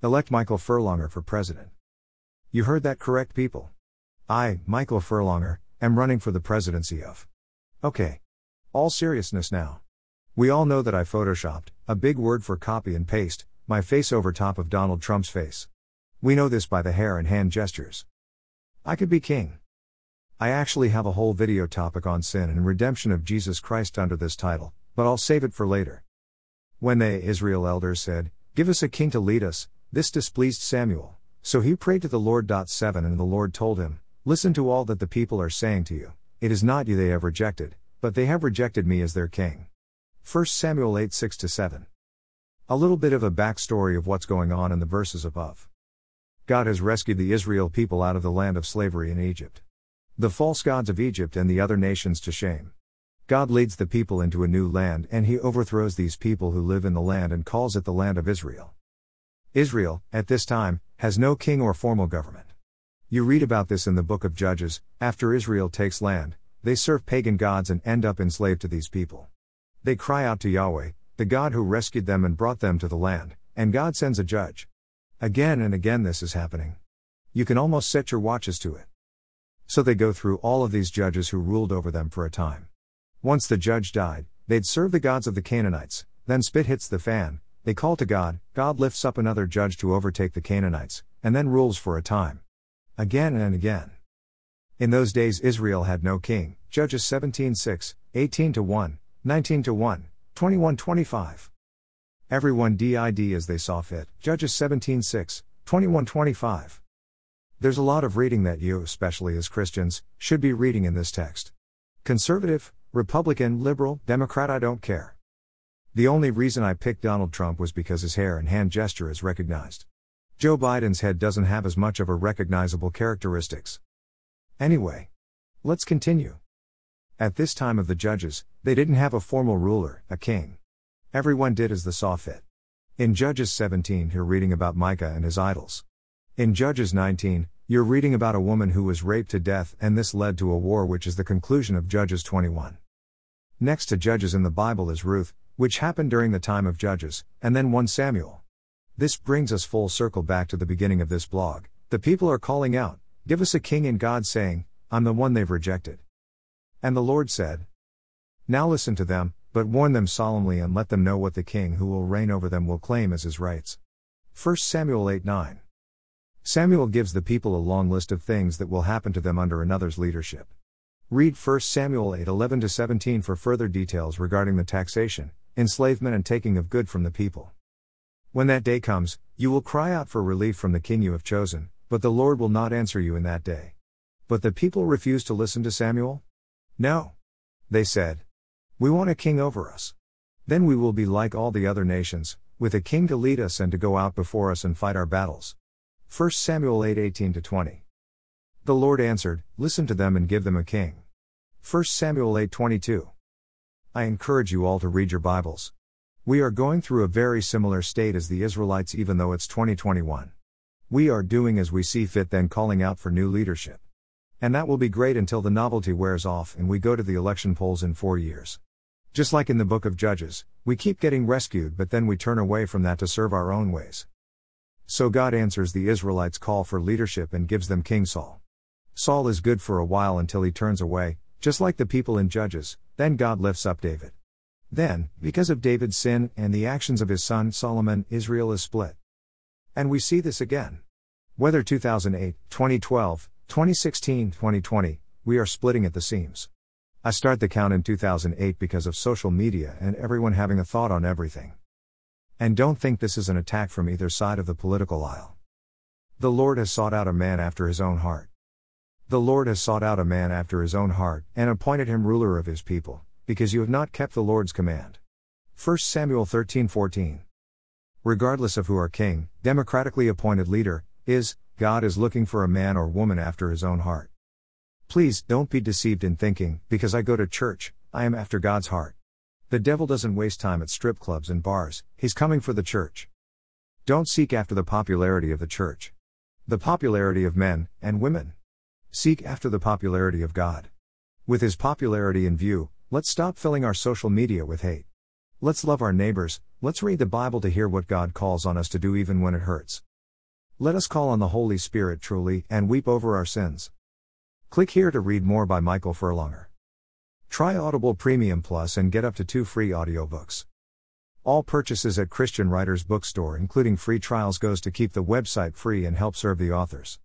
Elect Michael Furlonger for president. You heard that correct, people. I, Michael Furlonger, am running for the presidency of. Okay. All seriousness now. We all know that I photoshopped, a big word for copy and paste, my face over top of Donald Trump's face. We know this by the hair and hand gestures. I could be king. I actually have a whole video topic on sin and redemption of Jesus Christ under this title, but I'll save it for later. When they, Israel elders, said, Give us a king to lead us, this displeased Samuel. So he prayed to the Lord. 7 And the Lord told him, Listen to all that the people are saying to you. It is not you they have rejected, but they have rejected me as their king. 1 Samuel 8 6 7. A little bit of a backstory of what's going on in the verses above. God has rescued the Israel people out of the land of slavery in Egypt. The false gods of Egypt and the other nations to shame. God leads the people into a new land and he overthrows these people who live in the land and calls it the land of Israel. Israel, at this time, has no king or formal government. You read about this in the book of Judges, after Israel takes land, they serve pagan gods and end up enslaved to these people. They cry out to Yahweh, the God who rescued them and brought them to the land, and God sends a judge. Again and again this is happening. You can almost set your watches to it. So they go through all of these judges who ruled over them for a time. Once the judge died, they'd serve the gods of the Canaanites, then spit hits the fan, they call to God, God lifts up another judge to overtake the Canaanites, and then rules for a time. Again and again. In those days Israel had no king, Judges 17 6, 18 1, 19 1, 21 25. Everyone did as they saw fit, Judges 17 6, 21 25. There's a lot of reading that you, especially as Christians, should be reading in this text. Conservative, Republican, liberal, Democrat, I don't care. The only reason I picked Donald Trump was because his hair and hand gesture is recognized. Joe Biden's head doesn't have as much of a recognizable characteristics. Anyway, let's continue. At this time of the judges, they didn't have a formal ruler, a king. Everyone did as the saw fit. In Judges 17, you're reading about Micah and his idols. In Judges 19, you're reading about a woman who was raped to death, and this led to a war, which is the conclusion of Judges 21. Next to Judges in the Bible is Ruth, which happened during the time of Judges, and then 1 Samuel. This brings us full circle back to the beginning of this blog. The people are calling out, Give us a king, and God saying, I'm the one they've rejected. And the Lord said, Now listen to them, but warn them solemnly and let them know what the king who will reign over them will claim as his rights. 1 Samuel 8 9. Samuel gives the people a long list of things that will happen to them under another's leadership. Read 1 Samuel 8 11 17 for further details regarding the taxation, enslavement, and taking of good from the people. When that day comes, you will cry out for relief from the king you have chosen, but the Lord will not answer you in that day. But the people refused to listen to Samuel? No. They said, We want a king over us. Then we will be like all the other nations, with a king to lead us and to go out before us and fight our battles. 1 Samuel 8 18 20. The Lord answered, Listen to them and give them a king. 1 Samuel 8 22. I encourage you all to read your Bibles. We are going through a very similar state as the Israelites, even though it's 2021. We are doing as we see fit, then calling out for new leadership. And that will be great until the novelty wears off and we go to the election polls in four years. Just like in the book of Judges, we keep getting rescued, but then we turn away from that to serve our own ways. So God answers the Israelites' call for leadership and gives them King Saul. Saul is good for a while until he turns away, just like the people in Judges, then God lifts up David. Then, because of David's sin and the actions of his son Solomon, Israel is split. And we see this again. Whether 2008, 2012, 2016, 2020, we are splitting at the seams. I start the count in 2008 because of social media and everyone having a thought on everything. And don't think this is an attack from either side of the political aisle. The Lord has sought out a man after his own heart. The Lord has sought out a man after his own heart, and appointed him ruler of his people, because you have not kept the Lord's command. 1 Samuel 13 14. Regardless of who our king, democratically appointed leader, is, God is looking for a man or woman after his own heart. Please don't be deceived in thinking, because I go to church, I am after God's heart. The devil doesn't waste time at strip clubs and bars, he's coming for the church. Don't seek after the popularity of the church. The popularity of men and women. Seek after the popularity of God. With his popularity in view, let's stop filling our social media with hate. Let's love our neighbors, let's read the Bible to hear what God calls on us to do even when it hurts. Let us call on the Holy Spirit truly and weep over our sins. Click here to read more by Michael Furlonger. Try Audible Premium Plus and get up to two free audiobooks. All purchases at Christian Writers Bookstore including free trials goes to keep the website free and help serve the authors.